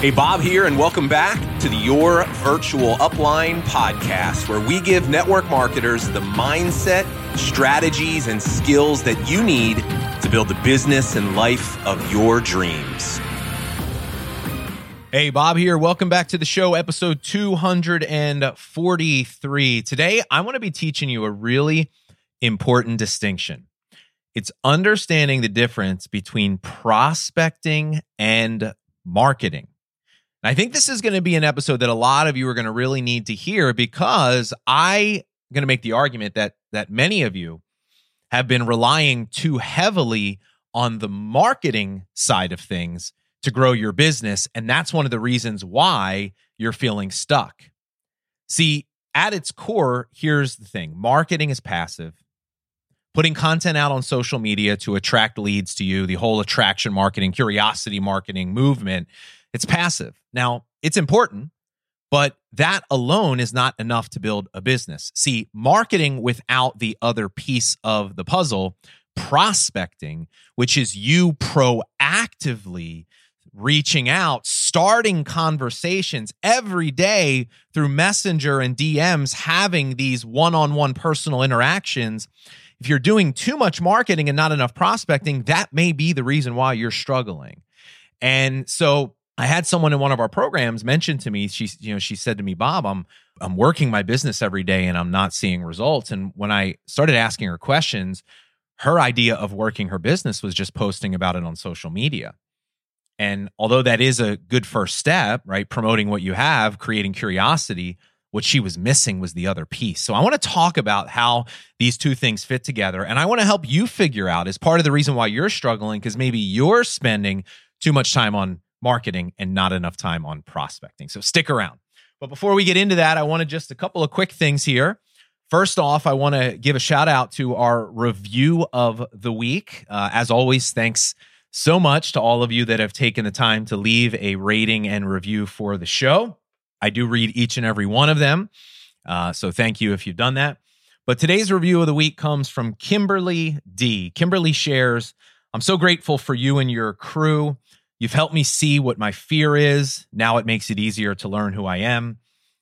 Hey, Bob here, and welcome back to the Your Virtual Upline podcast, where we give network marketers the mindset, strategies, and skills that you need to build the business and life of your dreams. Hey, Bob here. Welcome back to the show, episode 243. Today, I want to be teaching you a really important distinction. It's understanding the difference between prospecting and marketing. I think this is going to be an episode that a lot of you are going to really need to hear because I'm going to make the argument that that many of you have been relying too heavily on the marketing side of things to grow your business and that's one of the reasons why you're feeling stuck. See, at its core, here's the thing. Marketing is passive. Putting content out on social media to attract leads to you, the whole attraction marketing, curiosity marketing movement it's passive. Now, it's important, but that alone is not enough to build a business. See, marketing without the other piece of the puzzle, prospecting, which is you proactively reaching out, starting conversations every day through Messenger and DMs, having these one on one personal interactions. If you're doing too much marketing and not enough prospecting, that may be the reason why you're struggling. And so I had someone in one of our programs mention to me, she, you know, she said to me, Bob, I'm I'm working my business every day and I'm not seeing results. And when I started asking her questions, her idea of working her business was just posting about it on social media. And although that is a good first step, right? Promoting what you have, creating curiosity, what she was missing was the other piece. So I want to talk about how these two things fit together. And I want to help you figure out as part of the reason why you're struggling, because maybe you're spending too much time on marketing and not enough time on prospecting. So stick around. But before we get into that, I want to just a couple of quick things here. First off, I want to give a shout out to our review of the week. Uh, as always, thanks so much to all of you that have taken the time to leave a rating and review for the show. I do read each and every one of them. Uh, so thank you if you've done that. But today's review of the week comes from Kimberly D. Kimberly shares, I'm so grateful for you and your crew. You've helped me see what my fear is. Now it makes it easier to learn who I am.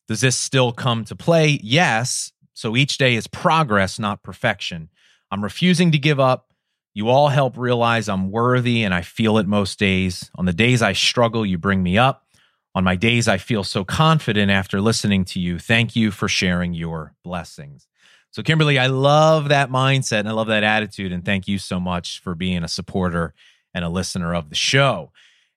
Does this still come to play? Yes. So each day is progress, not perfection. I'm refusing to give up. You all help realize I'm worthy and I feel it most days. On the days I struggle, you bring me up. On my days I feel so confident after listening to you. Thank you for sharing your blessings. So, Kimberly, I love that mindset and I love that attitude. And thank you so much for being a supporter and a listener of the show.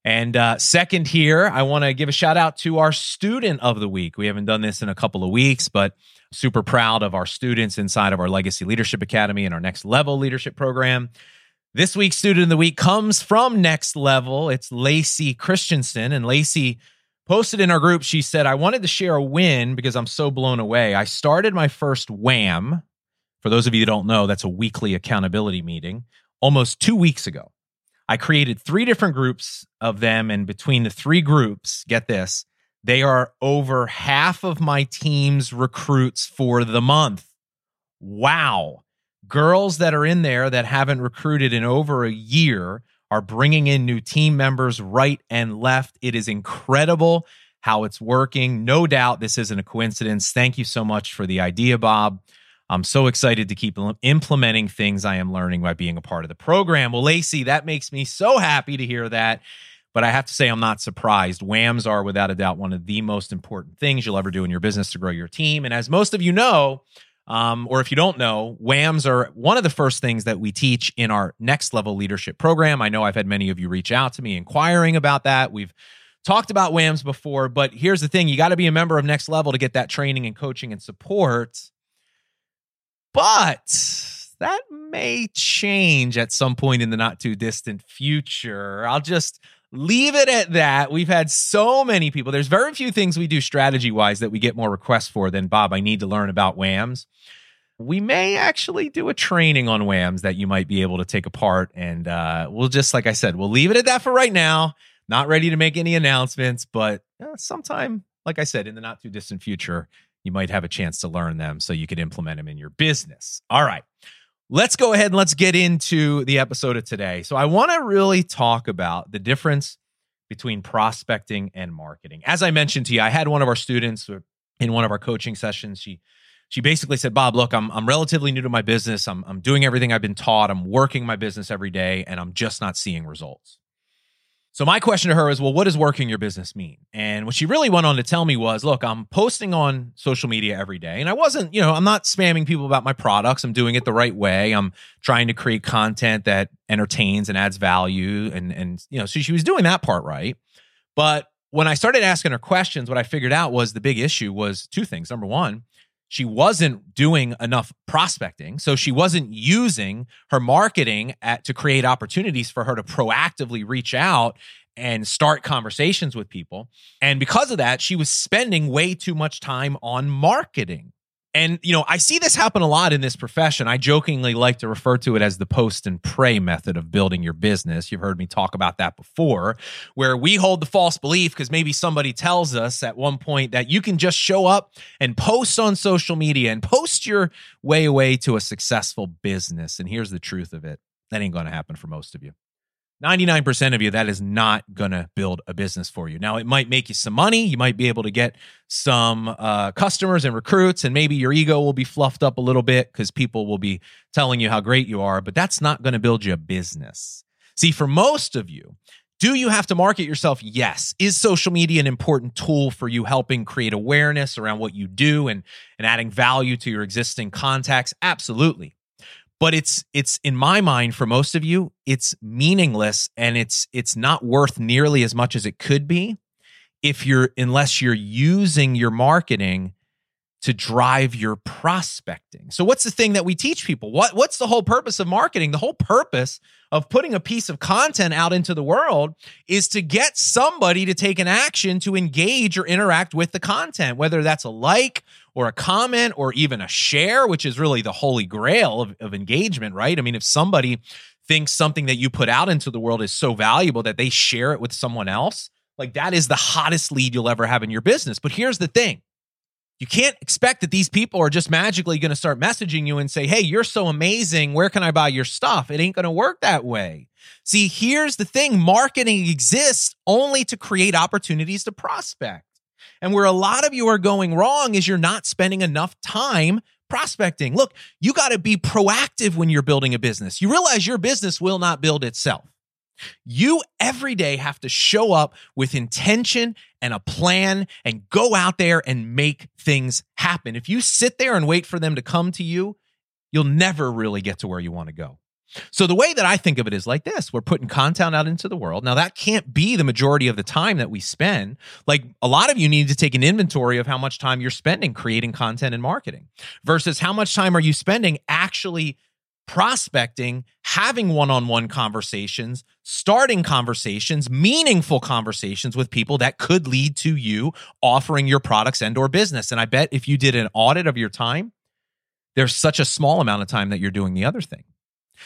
And uh, second, here, I want to give a shout out to our student of the week. We haven't done this in a couple of weeks, but super proud of our students inside of our Legacy Leadership Academy and our Next Level Leadership Program. This week's student of the week comes from Next Level. It's Lacey Christensen. And Lacey posted in our group, she said, I wanted to share a win because I'm so blown away. I started my first WHAM. For those of you that don't know, that's a weekly accountability meeting almost two weeks ago. I created three different groups of them. And between the three groups, get this, they are over half of my team's recruits for the month. Wow. Girls that are in there that haven't recruited in over a year are bringing in new team members right and left. It is incredible how it's working. No doubt this isn't a coincidence. Thank you so much for the idea, Bob. I'm so excited to keep implementing things I am learning by being a part of the program. Well, Lacey, that makes me so happy to hear that. But I have to say, I'm not surprised. WHAMs are, without a doubt, one of the most important things you'll ever do in your business to grow your team. And as most of you know, um, or if you don't know, WHAMs are one of the first things that we teach in our next level leadership program. I know I've had many of you reach out to me inquiring about that. We've talked about WHAMs before, but here's the thing you got to be a member of Next Level to get that training and coaching and support. But that may change at some point in the not too distant future. I'll just leave it at that. We've had so many people. There's very few things we do strategy wise that we get more requests for than Bob, I need to learn about WHAMs. We may actually do a training on WHAMs that you might be able to take apart. And uh, we'll just, like I said, we'll leave it at that for right now. Not ready to make any announcements, but uh, sometime, like I said, in the not too distant future, you might have a chance to learn them so you could implement them in your business. All right. Let's go ahead and let's get into the episode of today. So, I want to really talk about the difference between prospecting and marketing. As I mentioned to you, I had one of our students in one of our coaching sessions. She she basically said, Bob, look, I'm, I'm relatively new to my business. I'm, I'm doing everything I've been taught. I'm working my business every day, and I'm just not seeing results. So my question to her is, well, what does working your business mean? And what she really went on to tell me was, look, I'm posting on social media every day. And I wasn't, you know, I'm not spamming people about my products. I'm doing it the right way. I'm trying to create content that entertains and adds value. And and you know, so she was doing that part right. But when I started asking her questions, what I figured out was the big issue was two things. Number one, she wasn't doing enough prospecting. So she wasn't using her marketing at, to create opportunities for her to proactively reach out and start conversations with people. And because of that she was spending way too much time on marketing and, you know, I see this happen a lot in this profession. I jokingly like to refer to it as the post and pray method of building your business. You've heard me talk about that before, where we hold the false belief because maybe somebody tells us at one point that you can just show up and post on social media and post your way away to a successful business. And here's the truth of it that ain't going to happen for most of you. 99% of you, that is not going to build a business for you. Now, it might make you some money. You might be able to get some uh, customers and recruits, and maybe your ego will be fluffed up a little bit because people will be telling you how great you are, but that's not going to build you a business. See, for most of you, do you have to market yourself? Yes. Is social media an important tool for you helping create awareness around what you do and, and adding value to your existing contacts? Absolutely but it's it's in my mind for most of you it's meaningless and it's it's not worth nearly as much as it could be if you're unless you're using your marketing to drive your prospecting. So what's the thing that we teach people? What what's the whole purpose of marketing? The whole purpose of putting a piece of content out into the world is to get somebody to take an action to engage or interact with the content, whether that's a like or a comment or even a share, which is really the holy grail of, of engagement, right? I mean, if somebody thinks something that you put out into the world is so valuable that they share it with someone else, like that is the hottest lead you'll ever have in your business. But here's the thing. You can't expect that these people are just magically going to start messaging you and say, Hey, you're so amazing. Where can I buy your stuff? It ain't going to work that way. See, here's the thing marketing exists only to create opportunities to prospect. And where a lot of you are going wrong is you're not spending enough time prospecting. Look, you got to be proactive when you're building a business. You realize your business will not build itself. You every day have to show up with intention and a plan and go out there and make things happen. If you sit there and wait for them to come to you, you'll never really get to where you want to go. So the way that I think of it is like this we're putting content out into the world. Now, that can't be the majority of the time that we spend. Like a lot of you need to take an inventory of how much time you're spending creating content and marketing versus how much time are you spending actually prospecting, having one on one conversations, starting conversations, meaningful conversations with people that could lead to you offering your products and or business. And I bet if you did an audit of your time, there's such a small amount of time that you're doing the other thing.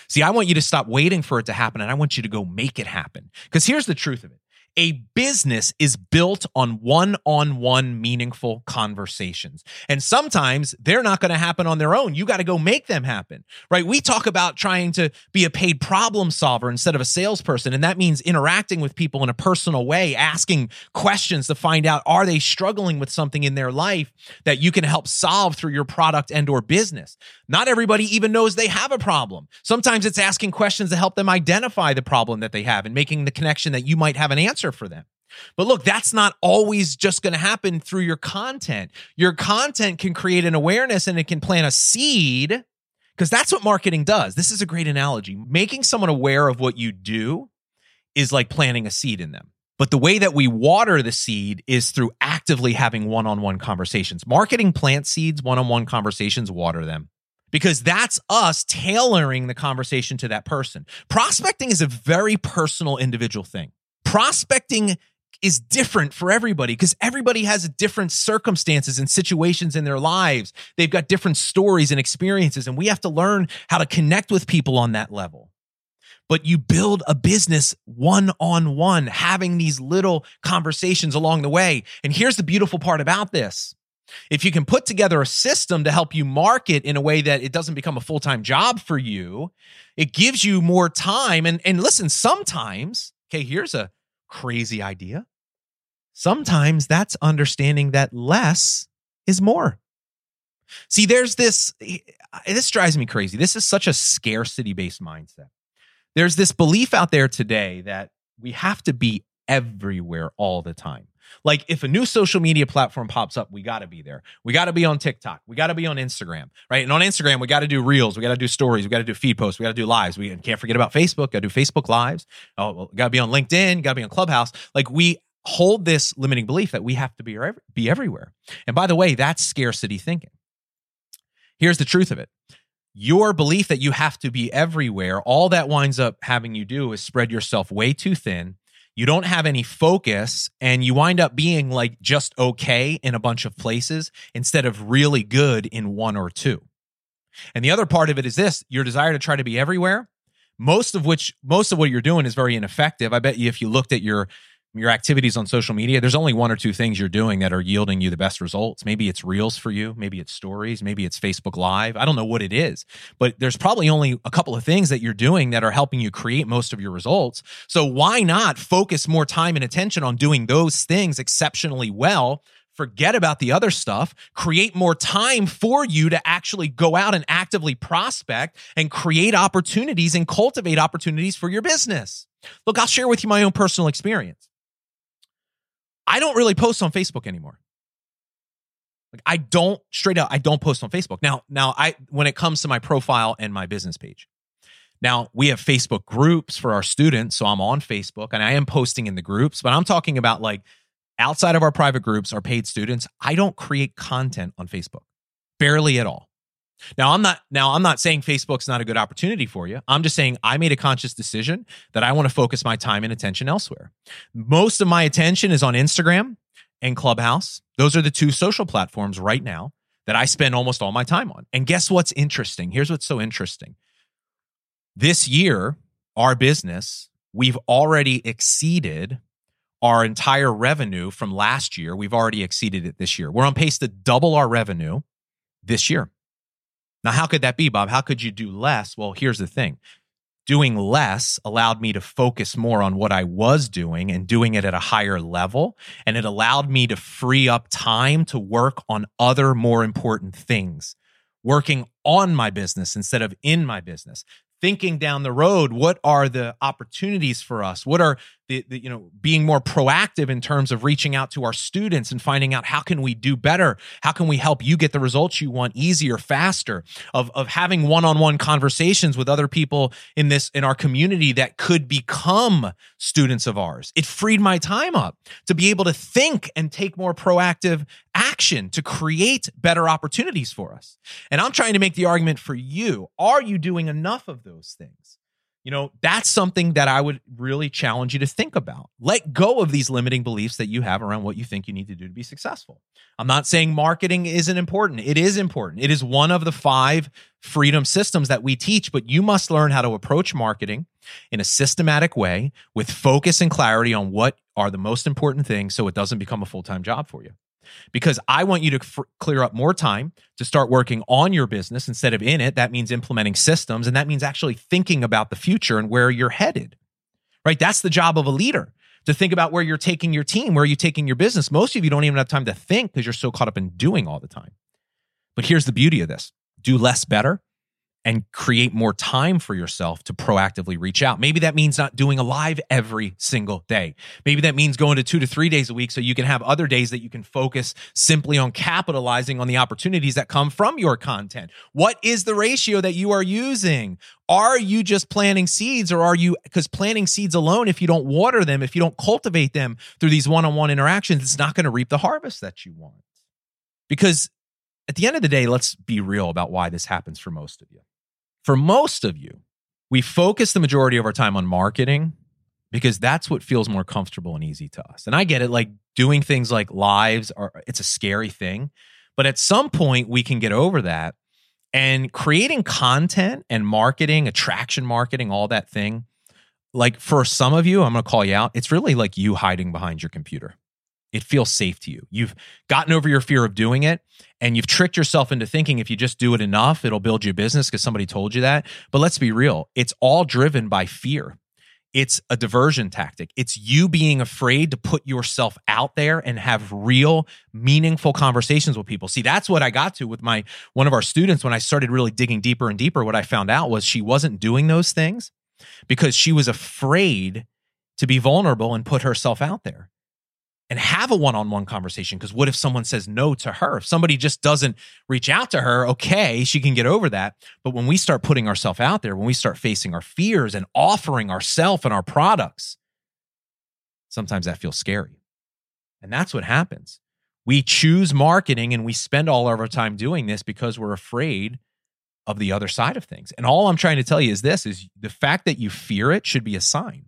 See, I want you to stop waiting for it to happen and I want you to go make it happen. Because here's the truth of it a business is built on one on one meaningful conversations. And sometimes they're not going to happen on their own. You got to go make them happen, right? We talk about trying to be a paid problem solver instead of a salesperson. And that means interacting with people in a personal way, asking questions to find out are they struggling with something in their life that you can help solve through your product and or business. Not everybody even knows they have a problem. Sometimes it's asking questions to help them identify the problem that they have and making the connection that you might have an answer answer for them. But look, that's not always just going to happen through your content. Your content can create an awareness and it can plant a seed because that's what marketing does. This is a great analogy. Making someone aware of what you do is like planting a seed in them. But the way that we water the seed is through actively having one on one conversations. Marketing plant seeds, one on one conversations, water them because that's us tailoring the conversation to that person. Prospecting is a very personal, individual thing prospecting is different for everybody because everybody has different circumstances and situations in their lives. They've got different stories and experiences, and we have to learn how to connect with people on that level. But you build a business one on one, having these little conversations along the way. And here's the beautiful part about this. If you can put together a system to help you market in a way that it doesn't become a full time job for you, it gives you more time. And, and listen, sometimes, okay, here's a crazy idea. Sometimes that's understanding that less is more. See, there's this, this drives me crazy. This is such a scarcity based mindset. There's this belief out there today that we have to be everywhere all the time. Like if a new social media platform pops up, we got to be there. We got to be on TikTok. We got to be on Instagram, right? And on Instagram, we got to do reels. We got to do stories. We got to do feed posts. We got to do lives. We can't forget about Facebook. Got to do Facebook lives. Oh, well, got to be on LinkedIn. Got to be on Clubhouse. Like we hold this limiting belief that we have to be be everywhere. And by the way, that's scarcity thinking. Here's the truth of it. Your belief that you have to be everywhere, all that winds up having you do is spread yourself way too thin you don't have any focus and you wind up being like just okay in a bunch of places instead of really good in one or two. And the other part of it is this your desire to try to be everywhere, most of which, most of what you're doing is very ineffective. I bet you if you looked at your your activities on social media, there's only one or two things you're doing that are yielding you the best results. Maybe it's reels for you, maybe it's stories, maybe it's Facebook Live. I don't know what it is, but there's probably only a couple of things that you're doing that are helping you create most of your results. So why not focus more time and attention on doing those things exceptionally well? Forget about the other stuff, create more time for you to actually go out and actively prospect and create opportunities and cultivate opportunities for your business. Look, I'll share with you my own personal experience. I don't really post on Facebook anymore. Like I don't straight out I don't post on Facebook. Now now I when it comes to my profile and my business page. Now, we have Facebook groups for our students, so I'm on Facebook and I am posting in the groups, but I'm talking about like outside of our private groups, our paid students, I don't create content on Facebook. Barely at all. Now I'm not now I'm not saying Facebook's not a good opportunity for you. I'm just saying I made a conscious decision that I want to focus my time and attention elsewhere. Most of my attention is on Instagram and Clubhouse. Those are the two social platforms right now that I spend almost all my time on. And guess what's interesting? Here's what's so interesting. This year, our business, we've already exceeded our entire revenue from last year. We've already exceeded it this year. We're on pace to double our revenue this year. Now, how could that be, Bob? How could you do less? Well, here's the thing doing less allowed me to focus more on what I was doing and doing it at a higher level. And it allowed me to free up time to work on other more important things, working on my business instead of in my business thinking down the road what are the opportunities for us what are the, the, you know being more proactive in terms of reaching out to our students and finding out how can we do better? How can we help you get the results you want easier faster? Of of having one-on-one conversations with other people in this in our community that could become students of ours. It freed my time up to be able to think and take more proactive action to create better opportunities for us. And i'm trying to make the argument for you. Are you doing enough of those things you know, that's something that I would really challenge you to think about. Let go of these limiting beliefs that you have around what you think you need to do to be successful. I'm not saying marketing isn't important. It is important. It is one of the five freedom systems that we teach, but you must learn how to approach marketing in a systematic way with focus and clarity on what are the most important things so it doesn't become a full time job for you because I want you to f- clear up more time to start working on your business instead of in it. That means implementing systems and that means actually thinking about the future and where you're headed. Right? That's the job of a leader to think about where you're taking your team, where you're taking your business. Most of you don't even have time to think because you're so caught up in doing all the time. But here's the beauty of this do less better and create more time for yourself to proactively reach out. Maybe that means not doing a live every single day. Maybe that means going to two to three days a week so you can have other days that you can focus simply on capitalizing on the opportunities that come from your content. What is the ratio that you are using? Are you just planting seeds or are you, because planting seeds alone, if you don't water them, if you don't cultivate them through these one on one interactions, it's not going to reap the harvest that you want. Because at the end of the day, let's be real about why this happens for most of you for most of you, we focus the majority of our time on marketing because that's what feels more comfortable and easy to us. And I get it, like doing things like lives are it's a scary thing, but at some point we can get over that and creating content and marketing, attraction marketing, all that thing. Like for some of you, I'm going to call you out. It's really like you hiding behind your computer it feels safe to you. You've gotten over your fear of doing it and you've tricked yourself into thinking if you just do it enough, it'll build you a business because somebody told you that. But let's be real, it's all driven by fear. it's a diversion tactic. It's you being afraid to put yourself out there and have real, meaningful conversations with people. See, that's what I got to with my one of our students when I started really digging deeper and deeper. What I found out was she wasn't doing those things because she was afraid to be vulnerable and put herself out there and have a one-on-one conversation because what if someone says no to her? If somebody just doesn't reach out to her okay she can get over that. But when we start putting ourselves out there when we start facing our fears and offering ourselves and our products sometimes that feels scary. And that's what happens. We choose marketing and we spend all of our time doing this because we're afraid of the other side of things. And all i'm trying to tell you is this is the fact that you fear it should be a sign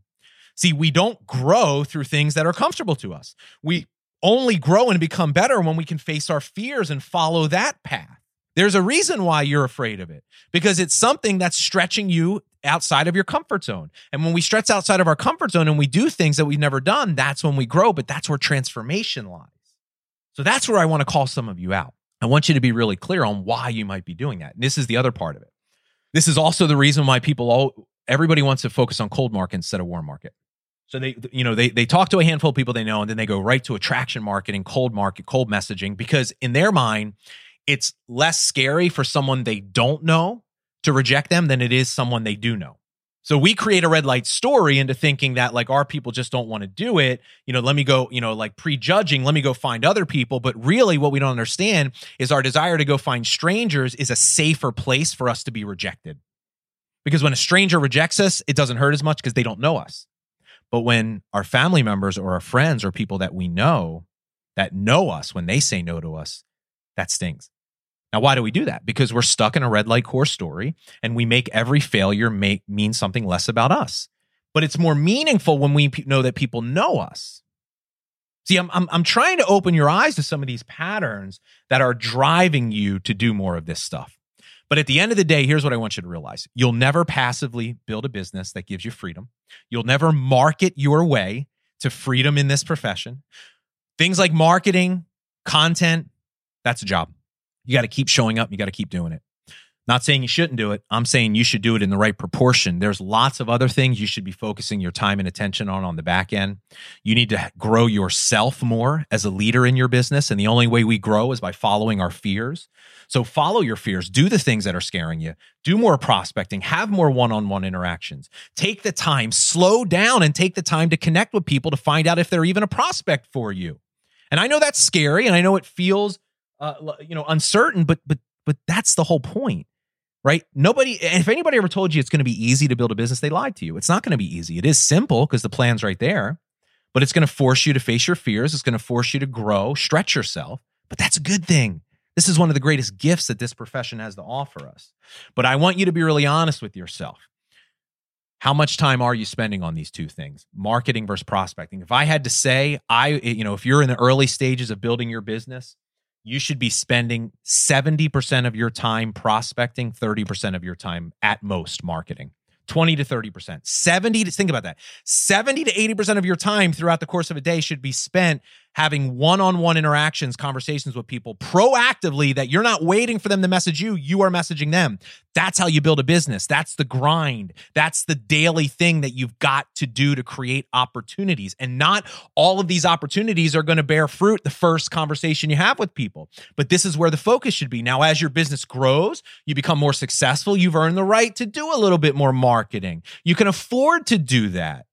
See, we don't grow through things that are comfortable to us. We only grow and become better when we can face our fears and follow that path. There's a reason why you're afraid of it because it's something that's stretching you outside of your comfort zone. And when we stretch outside of our comfort zone and we do things that we've never done, that's when we grow, but that's where transformation lies. So that's where I want to call some of you out. I want you to be really clear on why you might be doing that. And this is the other part of it. This is also the reason why people all everybody wants to focus on cold market instead of warm market. So they, you know, they they talk to a handful of people they know, and then they go right to attraction marketing, cold market, cold messaging, because in their mind, it's less scary for someone they don't know to reject them than it is someone they do know. So we create a red light story into thinking that like our people just don't want to do it. You know, let me go, you know, like prejudging, let me go find other people. But really, what we don't understand is our desire to go find strangers is a safer place for us to be rejected. Because when a stranger rejects us, it doesn't hurt as much because they don't know us. But when our family members or our friends or people that we know that know us, when they say no to us, that stings. Now, why do we do that? Because we're stuck in a red light core story and we make every failure make mean something less about us. But it's more meaningful when we know that people know us. See, I'm, I'm, I'm trying to open your eyes to some of these patterns that are driving you to do more of this stuff. But at the end of the day, here's what I want you to realize you'll never passively build a business that gives you freedom, you'll never market your way to freedom in this profession. Things like marketing, content, that's a job. You got to keep showing up, you got to keep doing it. Not saying you shouldn't do it. I'm saying you should do it in the right proportion. There's lots of other things you should be focusing your time and attention on on the back end. You need to grow yourself more as a leader in your business. And the only way we grow is by following our fears. So follow your fears, do the things that are scaring you, do more prospecting, have more one on one interactions. Take the time, slow down, and take the time to connect with people to find out if they're even a prospect for you. And I know that's scary and I know it feels uh, you know uncertain but but but that's the whole point right? Nobody, if anybody ever told you it's going to be easy to build a business, they lied to you. It's not going to be easy. It is simple because the plan's right there, but it's going to force you to face your fears. It's going to force you to grow, stretch yourself, but that's a good thing. This is one of the greatest gifts that this profession has to offer us. But I want you to be really honest with yourself. How much time are you spending on these two things, marketing versus prospecting? If I had to say, I, you know, if you're in the early stages of building your business, you should be spending 70% of your time prospecting, 30% of your time at most marketing. 20 to 30%. 70 to think about that. 70 to 80% of your time throughout the course of a day should be spent having one-on-one interactions, conversations with people proactively that you're not waiting for them to message you, you are messaging them. That's how you build a business. That's the grind. That's the daily thing that you've got to do to create opportunities. And not all of these opportunities are going to bear fruit the first conversation you have with people. But this is where the focus should be. Now as your business grows, you become more successful, you've earned the right to do a little bit more marketing. You can afford to do that.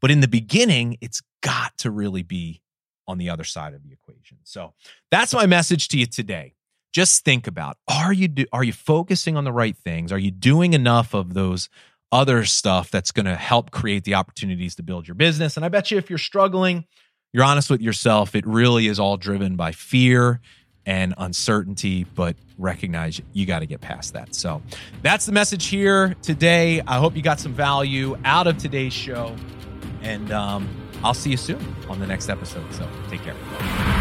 But in the beginning, it's got to really be on the other side of the equation. So that's my message to you today. Just think about are you do, are you focusing on the right things? Are you doing enough of those other stuff that's going to help create the opportunities to build your business? And I bet you if you're struggling, you're honest with yourself, it really is all driven by fear and uncertainty, but recognize you got to get past that. So that's the message here today. I hope you got some value out of today's show. And um, I'll see you soon on the next episode. So take care.